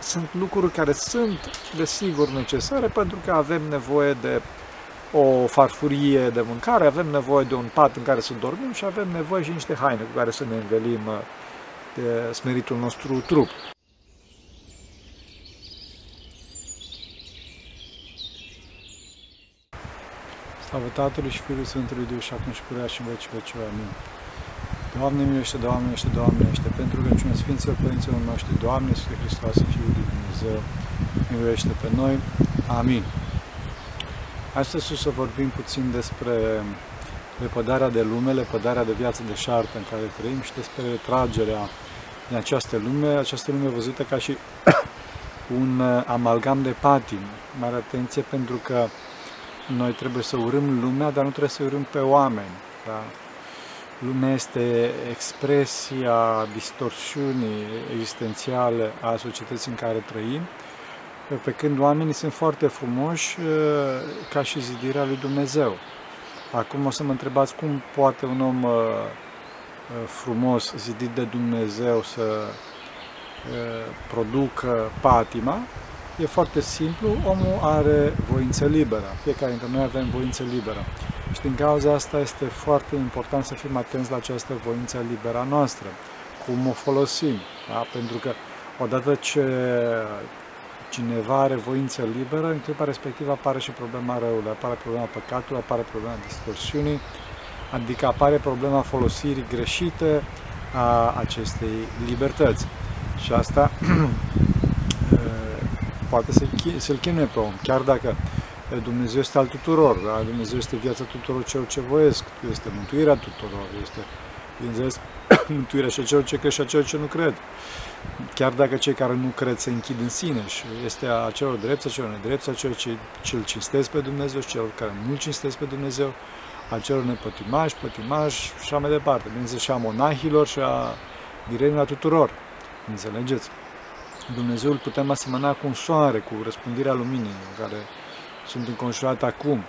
sunt lucruri care sunt, desigur, necesare pentru că avem nevoie de o farfurie de mâncare, avem nevoie de un pat în care să dormim și avem nevoie și niște haine cu care să ne învelim uh, de smeritul nostru trup. Slavă Tatălui și Fiului Sfântului Duh și acum și purea și în vecii vecii. Amin. Doamne miluiește, Doamne miluiește, Doamne miluiește, pentru rugăciunea Sfinților Părinților noștri, Doamne Iisuse Hristos, Fiul lui Dumnezeu, miluiește pe noi. Amin. Astăzi o să vorbim puțin despre lepădarea de lume, lepădarea de viață de șartă în care trăim și despre tragerea din această lume, această lume văzută ca și un amalgam de patim. Mare atenție pentru că noi trebuie să urâm lumea, dar nu trebuie să urâm pe oameni. Da? Lumea este expresia distorsiunii existențiale a societății în care trăim, pe când oamenii sunt foarte frumoși ca și zidirea lui Dumnezeu. Acum o să mă întrebați cum poate un om frumos, zidit de Dumnezeu, să producă patima, E foarte simplu, omul are voință liberă. Fiecare dintre noi avem voință liberă. Și din cauza asta este foarte important să fim atenți la această voință liberă a noastră. Cum o folosim. Da? Pentru că odată ce cineva are voință liberă, în clipa respectivă apare și problema răului, apare problema păcatului, apare problema distorsiunii, adică apare problema folosirii greșite a acestei libertăți. Și asta poate să-l chinuie pe om, chiar dacă Dumnezeu este al tuturor, da? Dumnezeu este viața tuturor celor ce voiesc, este mântuirea tuturor, este, bineînțeles, mântuirea și a celor ce cred și a celor ce nu cred. Chiar dacă cei care nu cred se închid în sine și este a celor drepți, a celor nedrepți, a celor ce, ce îl cinstesc pe Dumnezeu și celor care nu îl cinstesc pe Dumnezeu, a celor nepătimași, pătimași și așa mai departe. Bineînțeles, și a monahilor și a birenilor tuturor. Înțelegeți? Dumnezeu îl putem asemăna cu un soare, cu răspândirea luminii, care sunt înconjurate acum.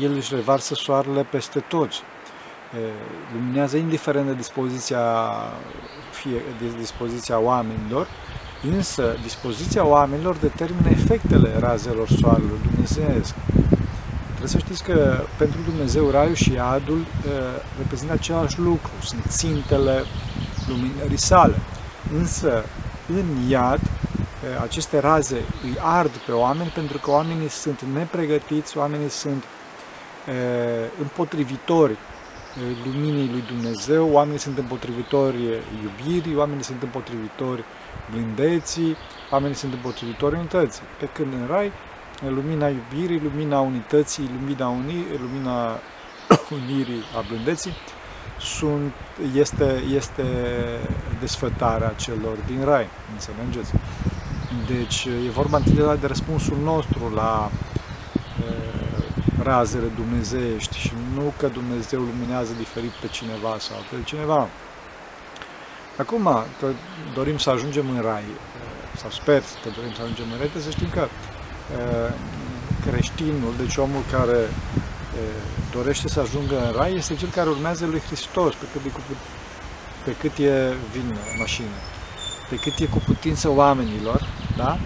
El își revarsă soarele peste toți. Luminează indiferent de dispoziția, fie, de dispoziția oamenilor, însă dispoziția oamenilor determină efectele razelor soarelor dumnezeiesc. Trebuie să știți că pentru Dumnezeu raiul și iadul reprezintă același lucru, sunt țintele luminării sale. Însă în iad aceste raze îi ard pe oameni pentru că oamenii sunt nepregătiți, oamenii sunt împotrivitori luminii lui Dumnezeu, oamenii sunt împotrivitori iubirii, oamenii sunt împotrivitori blândeții, oamenii sunt împotrivitori unității. Pe când în rai, lumina iubirii, lumina unității, lumina, uni, lumina unirii a blândeții, sunt, este, este desfătarea celor din rai, înțelegeți? Deci e vorba întâi de răspunsul nostru la e, razele dumnezeiești și nu că Dumnezeu luminează diferit pe cineva sau pe cineva. Acum că dorim să ajungem în rai, sau sper că dorim să ajungem în rai, să știm că e, creștinul, deci omul care dorește să ajungă în rai este cel care urmează lui Hristos pe cât, e cu, pe cât e vin mașină, pe cât e cu putință oamenilor, da?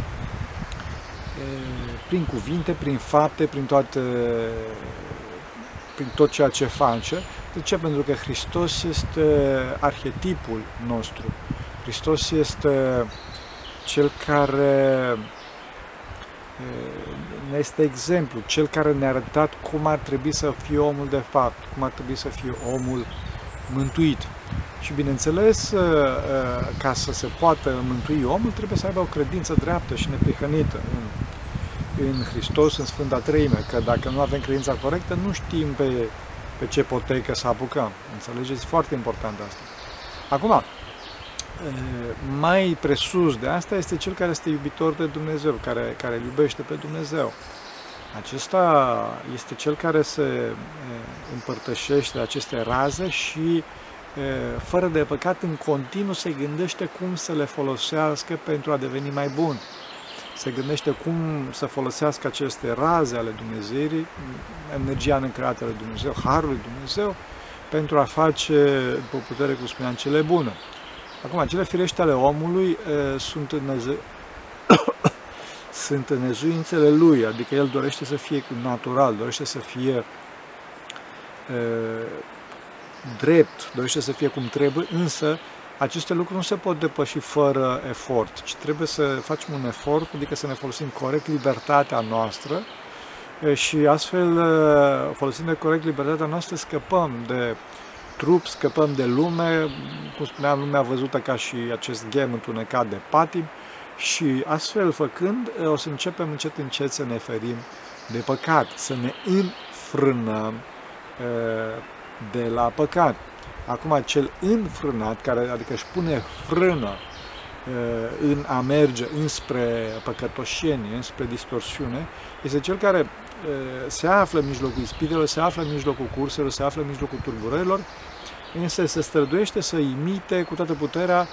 prin cuvinte, prin fapte, prin toate prin tot ceea ce face. De ce? Pentru că Hristos este arhetipul nostru. Hristos este cel care ne este exemplu, cel care ne-a arătat cum ar trebui să fie omul de fapt, cum ar trebui să fie omul mântuit. Și bineînțeles, ca să se poată mântui omul, trebuie să aibă o credință dreaptă și neprihănită în, în Hristos, în Sfânta Treime, că dacă nu avem credința corectă, nu știm pe, pe ce potecă să apucăm. Înțelegeți? Foarte important asta. Acum, mai presus de asta este cel care este iubitor de Dumnezeu, care, care iubește pe Dumnezeu. Acesta este cel care se împărtășește aceste raze și fără de păcat în continuu se gândește cum să le folosească pentru a deveni mai bun. Se gândește cum să folosească aceste raze ale Dumnezeirii, energia necreată ale Dumnezeu, Harul lui Dumnezeu, pentru a face, după putere, cum spuneam, cele bune. Acum, cele firește ale omului e, sunt sunt nezuințele lui, adică el dorește să fie natural, dorește să fie uh, drept, dorește să fie cum trebuie, însă aceste lucruri nu se pot depăși fără efort, ci trebuie să facem un efort, adică să ne folosim corect libertatea noastră și astfel, folosind corect libertatea noastră, scăpăm de trup, scăpăm de lume, cum spuneam, lumea văzută ca și acest ghem întunecat de patim și astfel făcând o să începem încet încet să ne ferim de păcat, să ne înfrânăm de la păcat. Acum, cel înfrânat, care, adică își pune frână în a merge înspre păcătoșenie, înspre distorsiune, este cel care se află în mijlocul ispitelor, se află în mijlocul curselor, se află în mijlocul turburărilor, însă se străduiește să imite cu toată puterea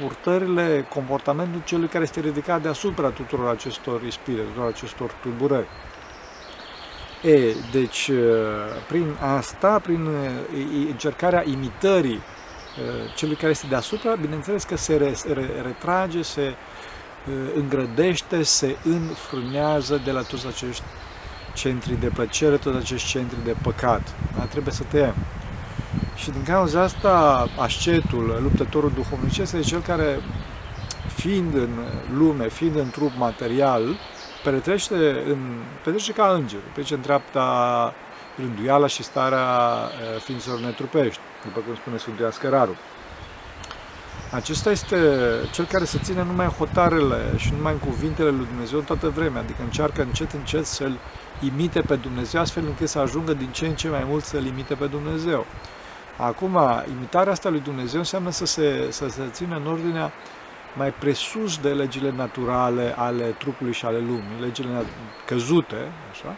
purtările, comportamentul celui care este ridicat deasupra tuturor acestor ispite, tuturor acestor turburări. E, deci, prin asta, prin încercarea imitării celui care este deasupra, bineînțeles că se retrage, se îngrădește, se înfrânează de la toți acești centri de plăcere, toți acești centri de păcat. Da? Trebuie să tăiem. Și din cauza asta, ascetul, luptătorul duhovnicesc, este cel care, fiind în lume, fiind în trup material, petrece, în, petrece ca înger, petrece în dreapta rânduiala și starea ființelor netrupești, după cum spune Sfântul Ascăraru. Acesta este cel care se ține numai în hotarele și numai în cuvintele lui Dumnezeu toată vremea, adică încearcă încet, încet să-L imite pe Dumnezeu, astfel încât să ajungă din ce în ce mai mult să-L imite pe Dumnezeu. Acum, imitarea asta lui Dumnezeu înseamnă să se, să se țină în ordinea mai presus de legile naturale ale trupului și ale lumii, legile căzute, așa,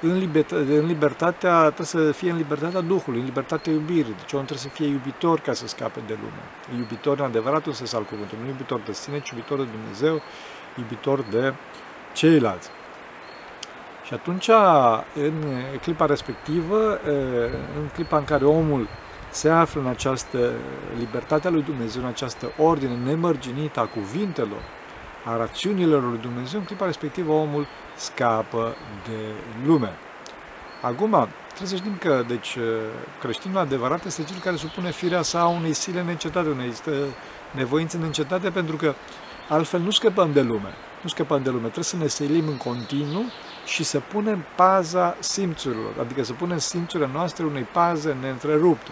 în, libertate, în libertatea, trebuie să fie în libertatea Duhului, în libertatea iubirii. Deci omul trebuie să fie iubitor ca să scape de lume. Iubitor în adevăratul sens al cuvântului, nu iubitor de sine, ci iubitor de Dumnezeu, iubitor de ceilalți. Și atunci, în clipa respectivă, în clipa în care omul se află în această libertate a lui Dumnezeu, în această ordine nemărginită a cuvintelor, a rațiunilor lui Dumnezeu, în clipa respectivă omul scapă de lume. Acum, trebuie să știm că deci, creștinul adevărat este cel care supune firea sa unei sile neîncetate, unei nevoințe neîncetate, pentru că altfel nu scăpăm de lume. Nu scăpăm de lume. Trebuie să ne selim în continuu și să punem paza simțurilor, adică să punem simțurile noastre unei paze neîntrerupte.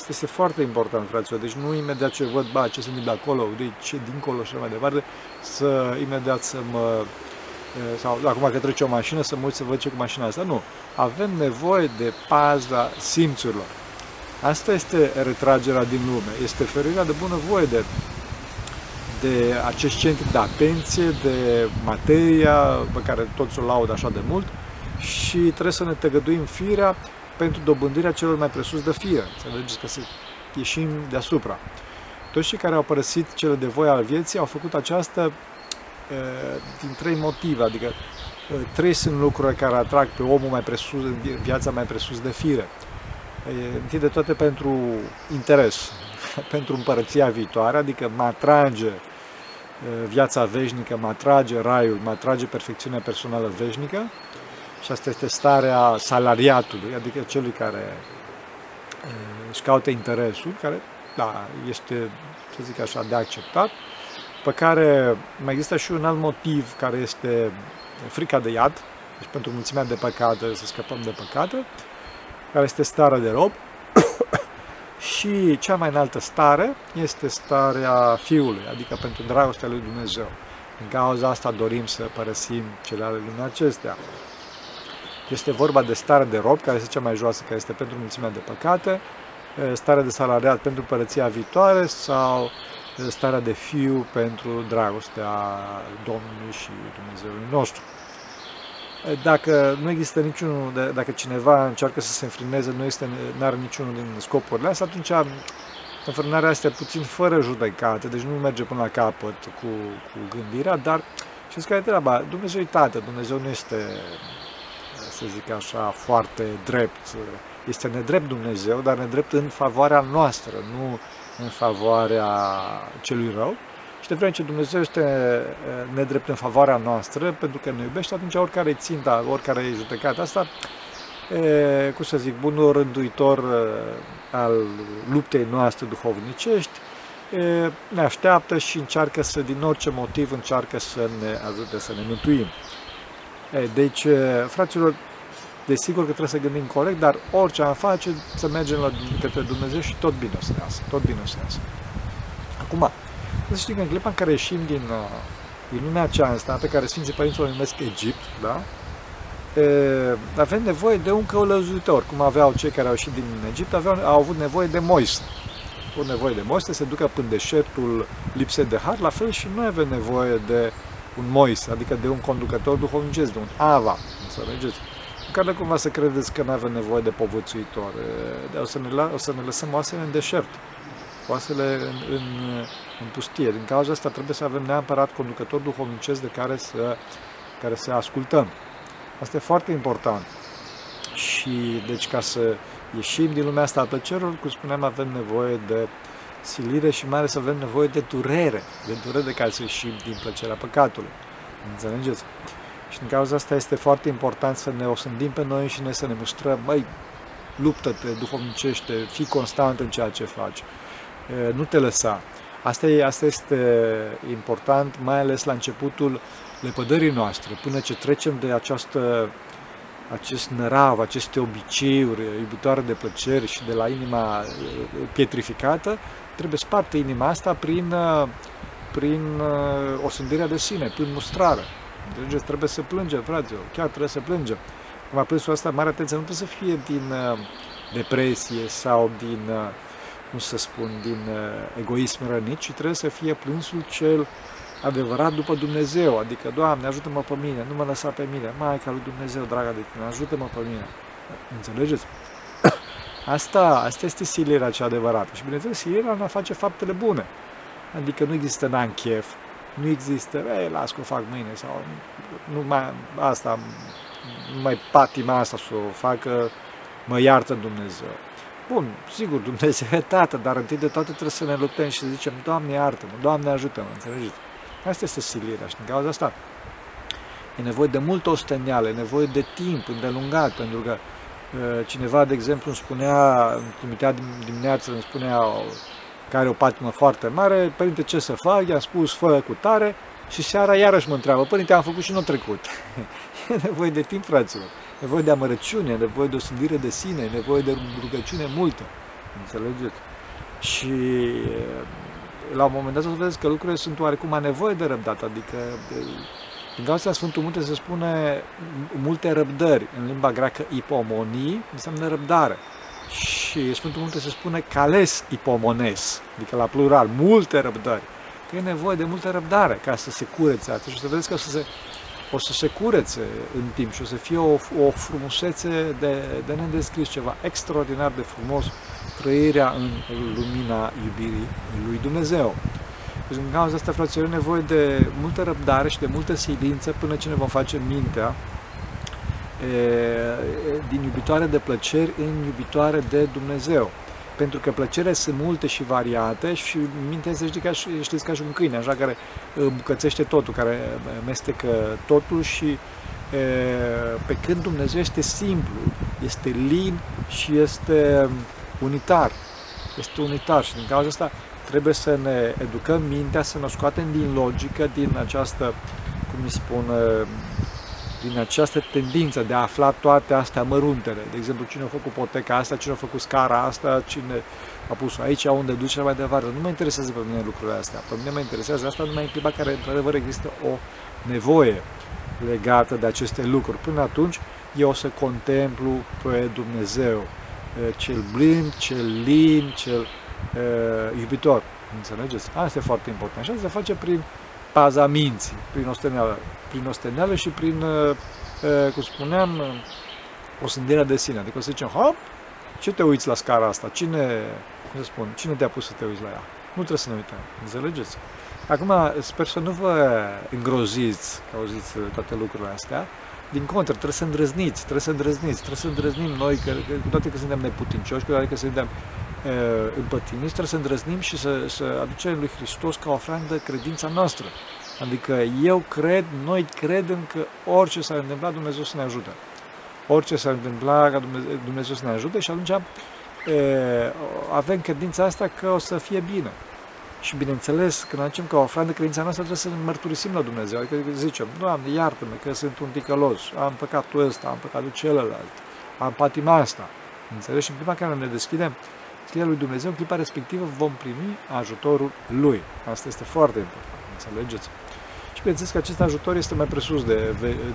Asta este foarte important, fraților. Deci nu imediat ce văd, ba, ce se întâmplă acolo, de ce dincolo și mai departe, să imediat să mă sau acum că trece o mașină să mă uit să văd ce cu mașina asta. Nu. Avem nevoie de paza simțurilor. Asta este retragerea din lume. Este ferirea de bunăvoie de, de acest centru de atenție, de materia pe care toți o laudă așa de mult și trebuie să ne tăgăduim firea pentru dobândirea celor mai presus de fire. Să vedeți că să ieșim deasupra. Toți cei care au părăsit cele de voie al vieții au făcut această din trei motive, adică trei sunt lucrurile care atrag pe omul mai presus, în viața mai presus de fire. Întâi de toate pentru interes, pentru împărăția viitoare, adică mă atrage viața veșnică, mă atrage raiul, mă atrage perfecțiunea personală veșnică și asta este starea salariatului, adică celui care își caută interesul, care, da, este, să zic așa, de acceptat, pe care mai există și un alt motiv care este frica de iad, deci pentru mulțimea de păcate, să scăpăm de păcate, care este starea de rob, și cea mai înaltă stare este starea Fiului, adică pentru dragostea lui Dumnezeu. În cauza asta dorim să părăsim cele ale lumii acestea. Este vorba de stare de rob, care este cea mai joasă, care este pentru mulțimea de păcate, starea de salariat pentru părăția viitoare sau starea de fiu pentru dragostea Domnului și Dumnezeului nostru. Dacă nu există niciunul, dacă cineva încearcă să se înfrâneze, nu este, nu are niciunul din scopurile astea, atunci înfrânarea este puțin fără judecată, deci nu merge până la capăt cu, cu gândirea, dar știți care e treaba? Dumnezeu e Tată, Dumnezeu nu este, să zic așa, foarte drept. Este nedrept Dumnezeu, dar nedrept în favoarea noastră, nu în favoarea celui rău Și de vreme ce Dumnezeu este nedrept în favoarea noastră, pentru că ne iubește, atunci oricare ținta, oricare e judecată asta, e, cum să zic, bunul rânduitor al luptei noastre duhovnicești, e, ne așteaptă și încearcă să, din orice motiv, încearcă să ne ajute să ne mântuim. E, deci, fraților, desigur că trebuie să gândim corect, dar orice am face, să mergem la, către Dumnezeu și tot bine o să iasă, tot bine o să iasă. Acum, să știi că în clipa în care ieșim din, uh, din lumea aceasta, pe care Sfinții Părinți o numesc Egipt, da? E, avem nevoie de un călăuzitor, cum aveau cei care au ieșit din Egipt, aveau, au avut nevoie de Moise. Au nevoie de Moise să se ducă până deșertul lipsei de har, la fel și noi avem nevoie de un Moise, adică de un conducător duhovnicesc, de un Ava, înțelegeți? Care cumva să credeți că nu avem nevoie de povățuitor, de o să ne, o să ne lăsăm oasele în deșert, oasele în, în, în pustie. Din cauza asta trebuie să avem neapărat conducător duhovnicesc de care să, care să ascultăm. Asta e foarte important. Și deci ca să ieșim din lumea asta a plăcerilor, cum spuneam, avem nevoie de silire și mai ales avem nevoie de durere, de durere de care să ieșim din plăcerea păcatului. Înțelegeți? Și din cauza asta este foarte important să ne osândim pe noi și ne să ne mustrăm, măi, luptă-te, duhovnicește, fii constant în ceea ce faci, nu te lăsa. Asta, e, asta este important, mai ales la începutul lepădării noastre, până ce trecem de această, acest nărav, aceste obiceiuri iubitoare de plăceri și de la inima pietrificată, trebuie spartă inima asta prin, prin osândirea de sine, prin mustrare. Înțelegeți? Trebuie să plângem, fraților, chiar trebuie să plângem. Acum, plânsul ăsta, mare atenție, nu trebuie să fie din uh, depresie sau din, uh, cum să spun, din uh, egoism rănit, ci trebuie să fie plânsul cel adevărat după Dumnezeu, adică, Doamne, ajută-mă pe mine, nu mă lăsa pe mine, Maica lui Dumnezeu, draga de tine, ajută-mă pe mine. Înțelegeți? Asta, asta este silirea cea adevărată. Și bineînțeles, silirea în a face faptele bune. Adică nu există n chef, nu există, ei, las că o fac mâine sau nu mai, asta, nu mai patima asta să o facă, mă iartă Dumnezeu. Bun, sigur, Dumnezeu e Tată, dar întâi de toate trebuie să ne luptăm și să zicem, Doamne iartă-mă, Doamne ajută-mă, înțelegeți? Asta este silirea și din cauza asta e nevoie de multă osteneală, e nevoie de timp îndelungat, pentru că uh, cineva, de exemplu, îmi spunea, îmi trimitea dimineața, îmi spunea care are o patimă foarte mare, părinte, ce să fac? I-am spus, fă cu tare și seara iarăși mă întreabă, părinte, am făcut și nu trecut. e nevoie de timp, fraților, e nevoie de amărăciune, e nevoie de o sândire de sine, e nevoie de rugăciune multă. Înțelegeți? Și la un moment dat o să vedeți că lucrurile sunt oarecum a nevoie de răbdat, adică din cauza Sfântul Munte se spune multe răbdări. În limba greacă ipomonii înseamnă răbdare și Sfântul Munte se spune cales ipomones, adică la plural, multe răbdări. Că e nevoie de multă răbdare ca să se curețe atât și să vedeți că o să se, o să se curețe în timp și o să fie o, o frumusețe de, de nedescris, ceva extraordinar de frumos, trăirea în lumina iubirii lui Dumnezeu. Deci în cauza asta, fraților, e nevoie de multă răbdare și de multă silință până ce ne vom face mintea din iubitoare de plăceri în iubitoare de Dumnezeu. Pentru că plăcerile sunt multe și variate și mintea se știi ca, știți ca și un câine, așa care bucățește totul, care mestecă totul și pe când Dumnezeu este simplu, este lin și este unitar. Este unitar și din cauza asta trebuie să ne educăm mintea, să ne scoatem din logică, din această, cum îi spun, din această tendință de a afla toate astea măruntele. De exemplu, cine a făcut poteca asta, cine a făcut scara asta, cine a pus aici, unde duce și mai departe. Nu mă interesează pe mine lucrurile astea. Pe mine mă interesează asta numai în clipa care, într-adevăr, există o nevoie legată de aceste lucruri. Până atunci, eu o să contemplu pe Dumnezeu, cel blind, cel lin, cel uh, iubitor. Înțelegeți? Asta e foarte important. Și asta se face prin paza minții, prin osteneală, prin osteneală și prin, uh, uh, cum spuneam, uh, o sândirea de sine. Adică o să zicem, hop, ce te uiți la scara asta? Cine, cum să spun, cine te-a pus să te uiți la ea? Nu trebuie să ne uităm, înțelegeți? Acum, sper să nu vă îngroziți că auziți toate lucrurile astea, din contră, trebuie să îndrăzniți, trebuie să îndrăzniți, trebuie să îndrăznim noi, că, că, cu toate că suntem neputincioși, cu toate că suntem împătimiți, trebuie să îndrăznim și să, să aducem lui Hristos ca ofrandă credința noastră. Adică eu cred, noi credem că orice s-ar întâmpla, Dumnezeu să ne ajute. Orice s-ar întâmpla, ca Dumnezeu, Dumnezeu să ne ajute și atunci e, avem credința asta că o să fie bine. Și bineînțeles, când aducem ca ofrandă credința noastră, trebuie să ne mărturisim la Dumnezeu. Adică zicem, Doamne, iartă-mă că sunt un ticălos, am păcatul ăsta, am păcatul celălalt, am patima asta. Înțelegi? Și în clipa care ne deschidem scrierea lui Dumnezeu, în clipa respectivă vom primi ajutorul Lui. Asta este foarte important. Înțelegeți? Și bineînțeles că acest ajutor este mai presus de,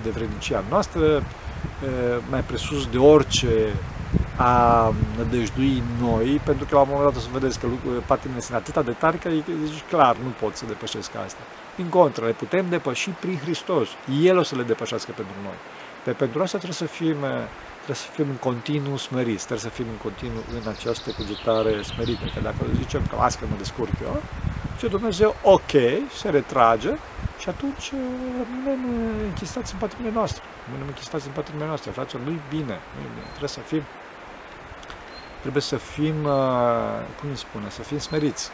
de vrednicia noastră, mai presus de orice a nădăjdui noi, pentru că la un moment dat o să vedeți că patimile sunt atât de tari că zici clar, nu pot să depășesc asta. Din contră, le putem depăși prin Hristos. El o să le depășească pentru noi. Pe pentru asta trebuie să fim trebuie să fim în continuu smeriți, trebuie să fim în continuu în această cugetare smerită. Că dacă zicem că las că mă descurc eu, și Dumnezeu, ok, se retrage și atunci uh, rămânem uh, închistați în patimile noastre. Rămânem închistați în patimile noastre, fraților, nu-i bine, nu-i bine. Trebuie să fim, trebuie să fim, uh, cum îi spune, să fim smeriți.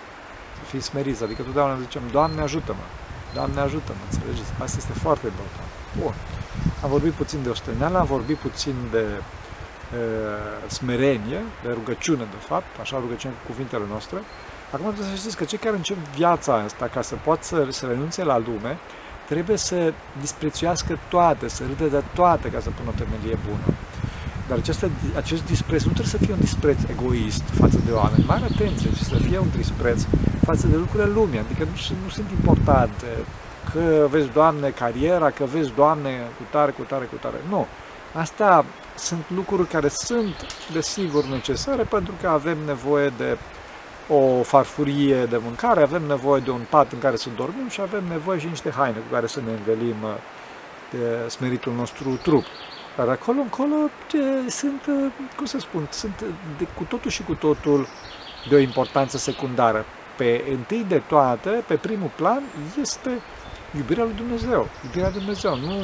Să fim smeriți, adică totdeauna zicem, Doamne ajută-mă, Doamne ajută-mă, înțelegeți? Asta este foarte important. Bun. Am vorbit puțin de osteneală, am vorbit puțin de e, smerenie, de rugăciune, de fapt, așa rugăciune cu cuvintele noastre. Acum trebuie să știți că cei care încep viața asta ca să poată să, să renunțe la lume, trebuie să disprețuiască toate, să râde de toate ca să pună o temelie bună. Dar acest, acest dispreț nu trebuie să fie un dispreț egoist față de oameni. Mare atenție, ci să fie un dispreț față de lucrurile lumii, adică nu, nu sunt importante că vezi, Doamne, cariera, că vezi, Doamne, cu tare, cu tare, cu tare. Nu. Asta sunt lucruri care sunt, desigur, necesare pentru că avem nevoie de o farfurie de mâncare, avem nevoie de un pat în care să dormim și avem nevoie și niște haine cu care să ne învelim uh, de smeritul nostru trup. Dar acolo, încolo, de, sunt, uh, cum să spun, sunt de, cu totul și cu totul de o importanță secundară. Pe întâi de toate, pe primul plan, este iubirea lui Dumnezeu. Iubirea lui Dumnezeu. Nu,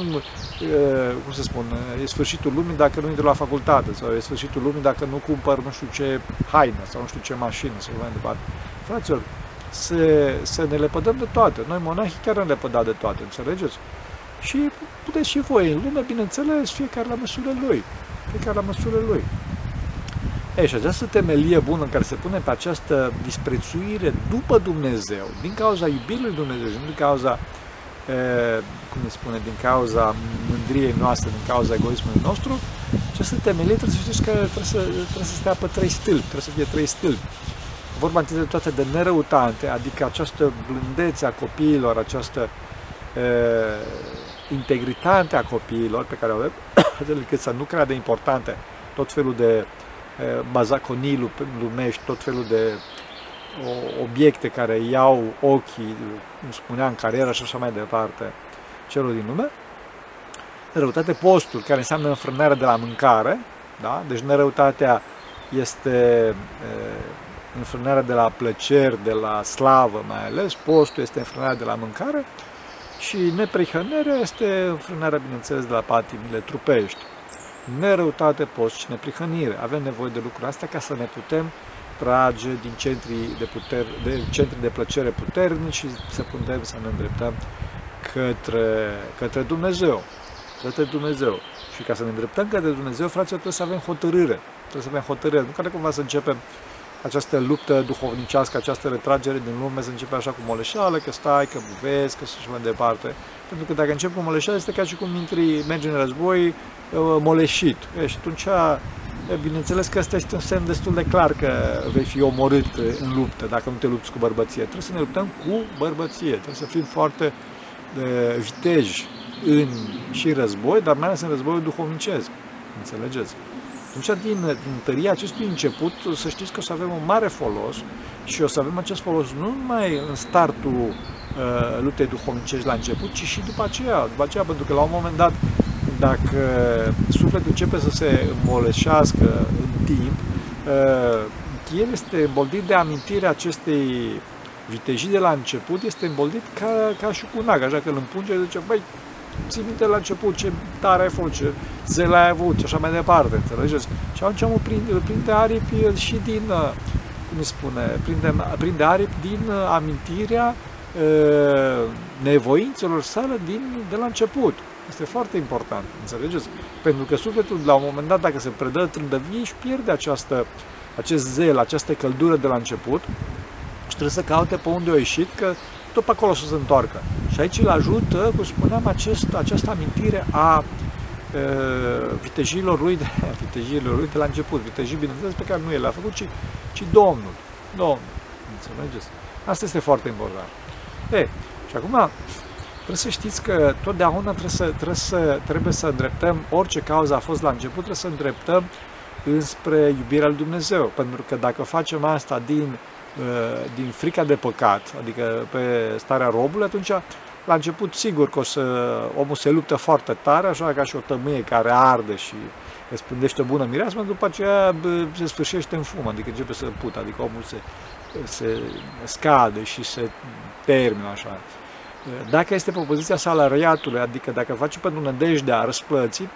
e, cum să spun, e sfârșitul lumii dacă nu intru la facultate sau e sfârșitul lumii dacă nu cumpăr nu știu ce haină sau nu știu ce mașină sau mai departe. Fraților, să, să ne lepădăm de toate. Noi monahii chiar ne lepădat de toate, înțelegeți? Și puteți și voi în lume, bineînțeles, fiecare la măsură lui. Fiecare la măsură lui. E, și această temelie bună în care se pune pe această disprețuire după Dumnezeu, din cauza iubirii lui Dumnezeu și din cauza cum ne spune, din cauza mândriei noastre, din cauza egoismului nostru, această temelie trebuie să știți că trebuie să, trebuie să stea pe trei stâlpi, trebuie să fie trei stâlpi. Vorba întâi de toate de nerăutate, adică această blândețe a copiilor, această e, integritate a copiilor pe care o avem, astfel încât să nu creadă importante tot felul de e, bazaconii lumești, tot felul de obiecte care iau ochii, cum spuneam, cariera și așa mai departe, celor din lume. Răutate postul, care înseamnă înfrânarea de la mâncare, da? deci nerăutatea este e, înfrânarea de la plăceri, de la slavă mai ales, postul este înfrânarea de la mâncare și neprihănirea este înfrânarea, bineînțeles, de la patimile trupești. Nerăutate, post și neprihănire. Avem nevoie de lucrurile astea ca să ne putem trage din centri de, puter, de, centri de plăcere puternici și să putem să ne îndreptăm către, către Dumnezeu. Către Dumnezeu. Și ca să ne îndreptăm către Dumnezeu, fraților, trebuie să avem hotărâre. Trebuie să avem hotărâre. Nu care cumva să începem această luptă duhovnicească, această retragere din lume, să începe așa cu moleșeală, că stai, că buvezi, că și mai departe. Pentru că dacă încep cu moleșeală, este ca și cum intri, mergi în război uh, moleșit. E, și atunci Bineînțeles că asta este un semn destul de clar că vei fi omorât în luptă dacă nu te lupți cu bărbăție. Trebuie să ne luptăm cu bărbăție, trebuie să fim foarte de viteji în și război, dar mai ales în războiul duhovnicesc. Înțelegeți? Atunci, din, din tăria acestui început, să știți că o să avem un mare folos și o să avem acest folos nu numai în startul uh, luptei duhovnicești la început, ci și după aceea, după aceea, pentru că la un moment dat dacă sufletul începe să se moleșească în timp, uh, el este îmboldit de amintirea acestei vitejii de la început, este îmboldit ca, ca și cu nag, așa că îl împunge și zice, băi, ții minte la început ce tare ai fost, ce zel ai avut și așa mai departe, înțelegeți? Și atunci îl prinde, îl prinde aripi și din, uh, cum îi spune, prinde, prinde aripi din amintirea nevoințelor sale din, de la început. Este foarte important, înțelegeți? Pentru că sufletul, la un moment dat, dacă se predă trândăvie, își pierde această, acest zel, această căldură de la început și trebuie să caute pe unde a ieșit, că tot pe acolo să se întoarcă. Și aici îl ajută, cum spuneam, acest, această amintire a e, vitejilor lui, de, vitejilor lui de la început, vitejii, bineînțeles, pe care nu el a făcut, ci, ci Domnul. Domnul. Înțelegeți? Asta este foarte important. E, și acum, trebuie să știți că totdeauna trebuie să, trebuie să, trebuie să îndreptăm, orice cauză a fost la început, trebuie să îndreptăm înspre iubirea lui Dumnezeu. Pentru că dacă facem asta din, uh, din frica de păcat, adică pe starea robului, atunci la început sigur că o să, omul se luptă foarte tare, așa ca și o tămâie care arde și răspândește o bună mireasmă, după aceea se sfârșește în fum, adică începe să pută, adică omul se, se scade și se termină așa. Dacă este pe poziția salariatului, adică dacă face pentru nădejdea răsplății,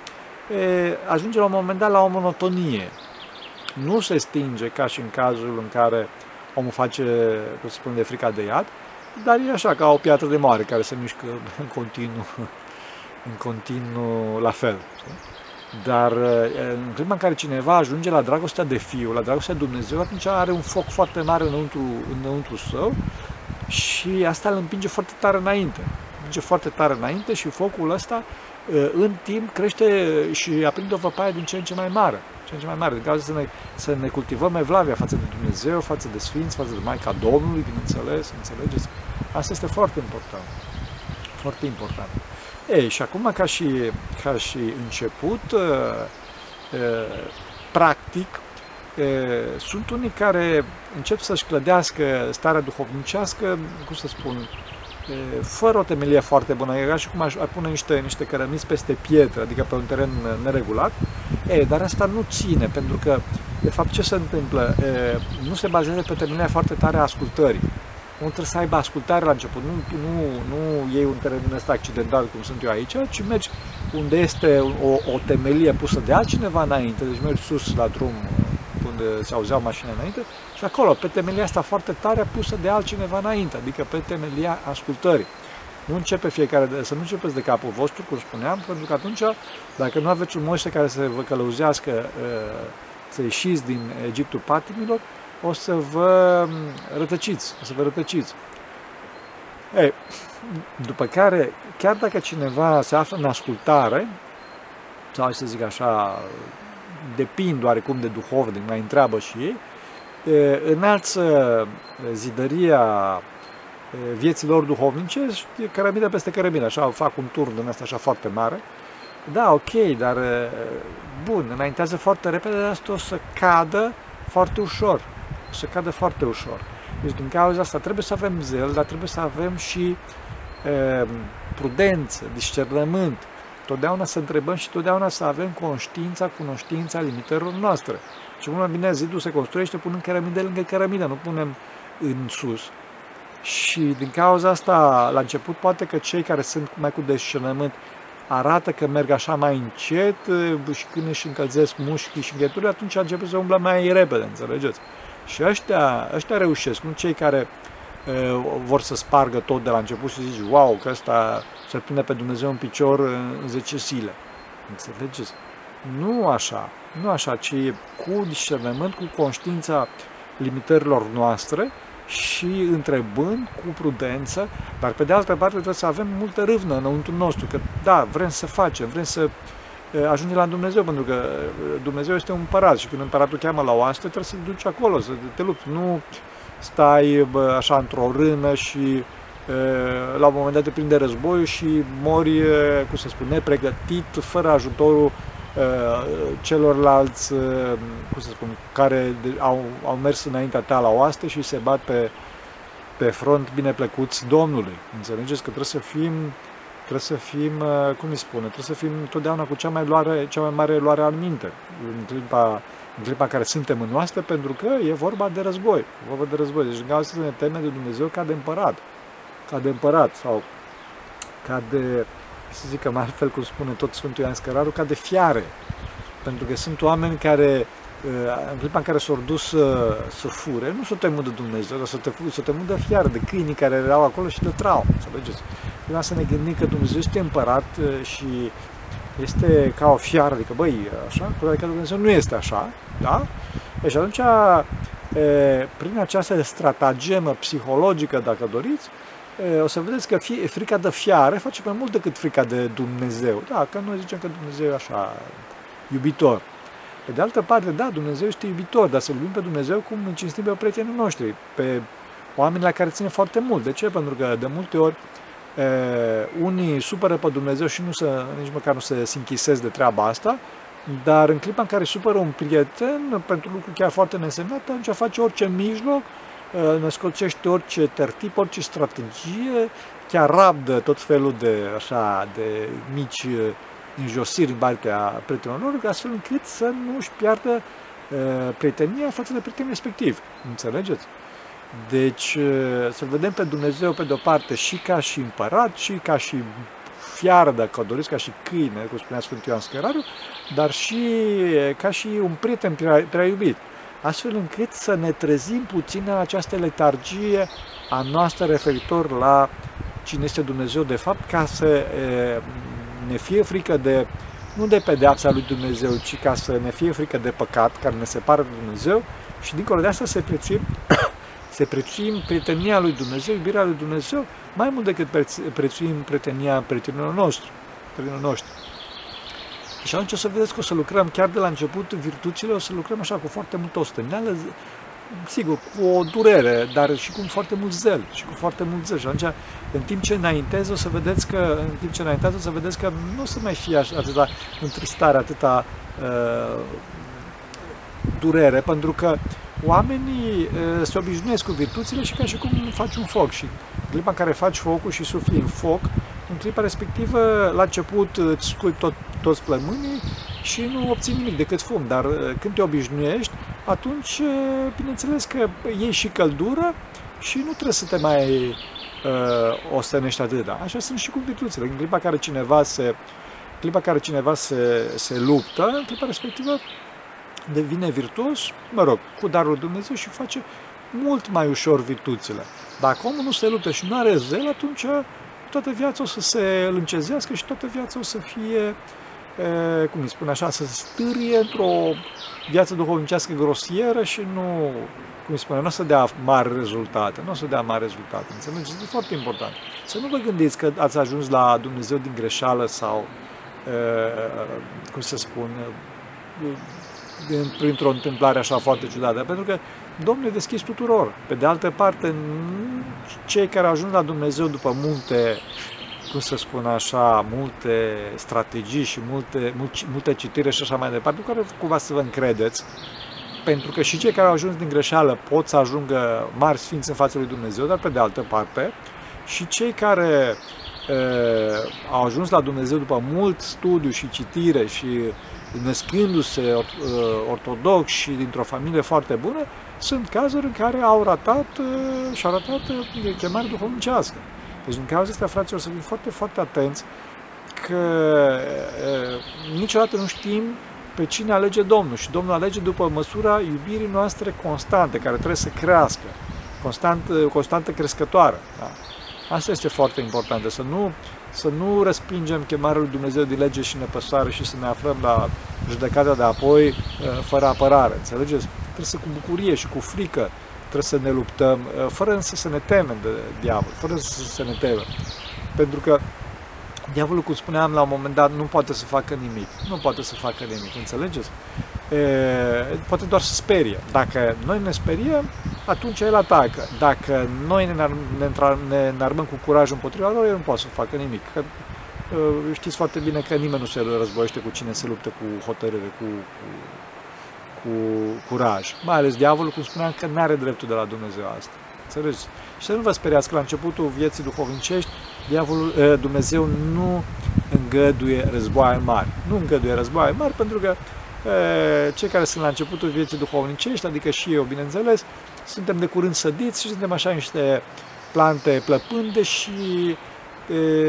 ajunge la un moment dat la o monotonie. Nu se stinge ca și în cazul în care omul face, cum se spune, de frica de iad, dar e așa ca o piatră de mare care se mișcă în continuu, în continuu la fel. Dar în clipa în care cineva ajunge la dragostea de fiu, la dragostea de Dumnezeu, atunci are un foc foarte mare înăuntru, înăuntru său și asta îl împinge foarte tare înainte. Împinge foarte tare înainte și focul ăsta în timp crește și aprinde o văpaie din ce în ce mai mare. Ce în ce mai mare. Din cauza să ne, să ne cultivăm evlavia față de Dumnezeu, față de Sfinți, față de Maica Domnului, bineînțeles, înțelegeți? Asta este foarte important. Foarte important. Ei, și acum ca și, ca și început, practic, sunt unii care încep să-și clădească starea duhovnicească, cum să spun, fără o temelie foarte bună, era și cum aș, ar pune niște, niște cărămiți peste pietre, adică pe un teren neregulat, e, dar asta nu ține, pentru că, de fapt, ce se întâmplă? E, nu se bazează pe temelia foarte tare a ascultării. Nu trebuie să aibă ascultare la început, nu, nu, nu iei un teren ăsta accidental, cum sunt eu aici, ci mergi unde este o, o temelie pusă de altcineva înainte, deci mergi sus la drum unde se auzeau mașini înainte și acolo, pe temelia asta foarte tare pusă de altcineva înainte, adică pe temelia ascultării. Nu începe fiecare, de, să nu începeți de capul vostru, cum spuneam, pentru că atunci, dacă nu aveți un Moise care să vă călăuzească, uh, să ieșiți din Egiptul patimilor, o să vă um, rătăciți, o să vă rătăciți. Ei, după care, chiar dacă cineva se află în ascultare, sau să zic așa, depind oarecum de duhovnic, mai întreabă și ei, înalță zidăria vieților duhovnice și cărămidă peste cărămidă, așa fac un turn din asta așa foarte mare. Da, ok, dar bun, înaintează foarte repede, dar asta o să cadă foarte ușor. O să cadă foarte ușor. Deci din cauza asta trebuie să avem zel, dar trebuie să avem și e, prudență, discernământ, Totdeauna să întrebăm și totdeauna să avem conștiința, cunoștința limitărilor noastre. Și mult mai bine zidul se construiește punând cărămidă lângă cărămidă, nu punem în sus. Și din cauza asta, la început, poate că cei care sunt mai cu descenământ arată că merg așa mai încet și când își încălzesc mușchii și îngheturile, atunci începe să umblă mai repede, înțelegeți? Și ăștia, ăștia reușesc, nu cei care vor să spargă tot de la început și zici, wow, că ăsta se prinde pe Dumnezeu în picior în 10 zile. Înțelegeți? Nu așa, nu așa, ci cu discernământ, cu conștiința limitărilor noastre și întrebând cu prudență, dar pe de altă parte trebuie să avem multă râvnă înăuntru nostru, că da, vrem să facem, vrem să ajungem la Dumnezeu, pentru că Dumnezeu este un împărat și când împăratul cheamă la oaste, trebuie să te duci acolo, să te lupți. Nu stai bă, așa într-o rână și la un moment dat te prinde războiul și mori, cum să spun, nepregătit, fără ajutorul celorlalți, cum să spun, care au, au mers înaintea ta la oaste și se bat pe, pe front bine plăcuți Domnului. Înțelegeți că trebuie să fim, trebuie să fim, cum îi spune, trebuie să fim totdeauna cu cea mai, luare, cea mai mare luare al minte în clipa în clipa în care suntem în noastră, pentru că e vorba de război. E vorba de război. Deci în cazul să ne teme de Dumnezeu ca de împărat. Ca de împărat sau ca de, să zicem altfel cum spune tot Sfântul Ioan Scăraru, ca de fiare. Pentru că sunt oameni care în clipa în care s-au dus să, să fure, nu s-au temut de Dumnezeu, dar s-au temut, s-au temut de fiară, de câinii care erau acolo și de trau. Înțelegeți? Prima să ne gândim că Dumnezeu este împărat și este ca o fiară, adică băi, așa, cu că Dumnezeu nu este așa, da? Deci atunci, prin această stratagemă psihologică, dacă doriți, o să vedeți că fie, frica de fiare face mai mult decât frica de Dumnezeu. Da, că noi zicem că Dumnezeu e așa, iubitor. Pe de altă parte, da, Dumnezeu este iubitor, dar să iubim pe Dumnezeu cum îl cinstim pe prietenii noștri, pe oameni la care ține foarte mult. De ce? Pentru că de multe ori e, unii supără pe Dumnezeu și nu se, nici măcar nu se închisesc de treaba asta, dar în clipa în care supără un prieten pentru lucruri chiar foarte nesemnate, atunci face orice mijloc, născocește orice tertip, orice strategie, chiar rabdă tot felul de, așa, de mici înjosiri în partea prietenilor, astfel încât să nu își piardă uh, prietenia față de prietenii respectiv. Înțelegeți? Deci uh, să vedem pe Dumnezeu pe de-o parte și ca și împărat, și ca și fiară, dacă o doriți, ca și câine, cum spunea Sfântul Ioan Scărariu, dar și ca și un prieten prea, prea iubit. Astfel încât să ne trezim puțin în această letargie a noastră referitor la cine este Dumnezeu de fapt, ca să e, ne fie frică de, nu de pedeapsa lui Dumnezeu, ci ca să ne fie frică de păcat care ne separă de Dumnezeu și dincolo de asta să prețuim, să prețuim prietenia lui Dumnezeu, iubirea lui Dumnezeu, mai mult decât prețuim prietenia prietenilor noștri. Prietenilor noștri. Și atunci o să vedeți că o să lucrăm chiar de la început virtuțile, o să lucrăm așa cu foarte multă osteneală, sigur, cu o durere, dar și cu foarte mult zel, și cu foarte mult zel. Și atunci, în timp ce înaintez, o să vedeți că, în timp ce înaintează, o să vedeți că nu o să mai fie așa, atâta întristare, atâta uh, durere, pentru că oamenii uh, se obișnuiesc cu virtuțile și ca și cum faci un foc și în clipa în care faci focul și sufli în foc, în clipa respectivă, la început îți scui tot, toți plămânii și nu obții nimic decât fum, dar uh, când te obișnuiești, atunci, bineînțeles că iei și căldură și nu trebuie să te mai uh, ostenești atât. Da? Așa sunt și cu virtuțile. În clipa care cineva se, clipa care cineva se, se luptă, în clipa respectivă devine virtuos, mă rog, cu darul Dumnezeu și face mult mai ușor virtuțile. Dacă omul nu se luptă și nu are zel, atunci toată viața o să se lâncezească și toată viața o să fie cum îi spune așa, să stârie într-o viață duhovnicească grosieră și nu, cum îi spune, nu o să dea mari rezultate, nu o să dea mari rezultate. Înțelegeți? Este foarte important. Să nu vă gândiți că ați ajuns la Dumnezeu din greșeală sau, cum să spun, printr-o întâmplare așa foarte ciudată, pentru că Domnul e deschis tuturor. Pe de altă parte, cei care au ajuns la Dumnezeu după multe cum să spun așa, multe strategii și multe, multe citire și așa mai departe, cu care cumva să vă încredeți, pentru că și cei care au ajuns din greșeală pot să ajungă mari sfinți în fața lui Dumnezeu, dar pe de altă parte, și cei care e, au ajuns la Dumnezeu după mult studiu și citire și născându-se ortodox și dintr-o familie foarte bună, sunt cazuri în care au ratat și au ratat chemare duhovnicească. Deci din cauza asta, fraților, să fim foarte, foarte atenți că e, niciodată nu știm pe cine alege Domnul și Domnul alege după măsura iubirii noastre constante, care trebuie să crească, constant, constantă crescătoare. Da? Asta este foarte important, să nu, să nu respingem chemarea lui Dumnezeu de lege și nepăsare și să ne aflăm la judecata de apoi fără apărare. Înțelegeți? Trebuie să cu bucurie și cu frică trebuie să ne luptăm, uh, fără însă să ne temem de diavol, fără să ne temem. Pentru că diavolul, cum spuneam la un moment dat, nu poate să facă nimic. Nu poate să facă nimic, înțelegeți? E, poate doar să sperie. Dacă noi ne speriem, atunci el atacă. Dacă noi ne, ne, ne înarmăm cu curaj împotriva lor, el nu poate să facă nimic. Că, uh, știți foarte bine că nimeni nu se războiește cu cine se luptă cu hotărâre, cu, cu cu curaj. Mai ales diavolul, cum spuneam, că nu are dreptul de la Dumnezeu asta. Înțelegeți? Și să nu vă speriați că la începutul vieții duhovnicești, diavolul, eh, Dumnezeu nu îngăduie războaie mari. Nu îngăduie războaie mari pentru că eh, cei care sunt la începutul vieții duhovnicești, adică și eu, bineînțeles, suntem de curând sădiți și suntem așa niște plante plăpânde și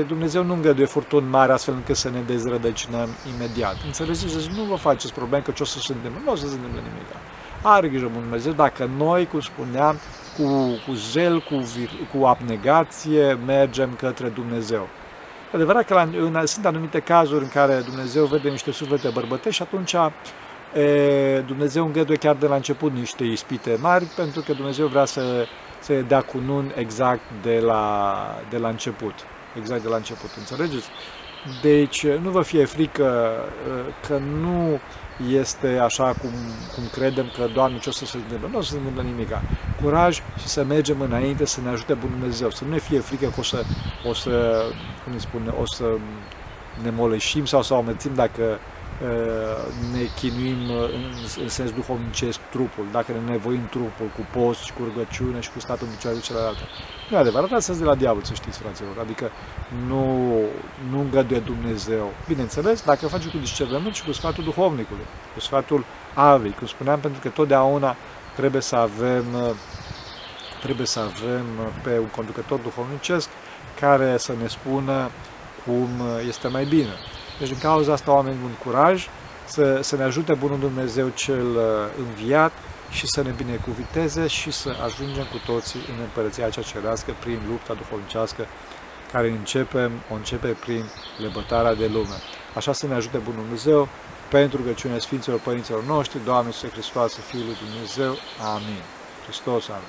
Dumnezeu nu îngăduie furtuni mari astfel încât să ne dezrădăcinăm imediat. Înțelegeți? Deci nu vă faceți probleme că ce o să se întâmple. Nu o să se întâmple nimic. Are grijă Bunul Dumnezeu dacă noi, cum spuneam, cu, cu zel, cu, vir, cu abnegație, mergem către Dumnezeu. E adevărat că la, în, sunt anumite cazuri în care Dumnezeu vede niște suflete bărbătești și atunci e, Dumnezeu îngăduie chiar de la început niște ispite mari pentru că Dumnezeu vrea să se dea cu nun exact de la, de la început. Exact de la început, înțelegeți? Deci nu vă fie frică că nu este așa cum, cum credem că, Doamne, ce o să se întâmple? Nu o să se întâmple nimic. Curaj și să mergem înainte, să ne ajute Bunul Dumnezeu, să nu ne fie frică că o să, o să cum îi spune, o să ne moleșim sau să o amețim dacă ne chinuim în sens duhovnicesc trupul, dacă ne nevoim trupul cu post și cu rugăciune și cu statul picioarele celelalte. Nu e adevărat, asta de la diavol, să știți, fraților. Adică nu, nu îngăduie Dumnezeu. Bineînțeles, dacă face cu discernământ și cu sfatul duhovnicului, cu sfatul avei, cum spuneam, pentru că totdeauna trebuie să avem trebuie să avem pe un conducător duhovnicesc care să ne spună cum este mai bine. Deci din cauza asta oamenii un curaj să, să ne ajute Bunul Dumnezeu cel uh, înviat și să ne binecuviteze și să ajungem cu toții în împărăția cea cerească prin lupta duhovnicească care începem, o începe prin lebătarea de lume. Așa să ne ajute Bunul Dumnezeu pentru rugăciunea Sfinților Părinților noștri, Doamne Iisuse Hristos, Fiul lui Dumnezeu. Amin. Hristos a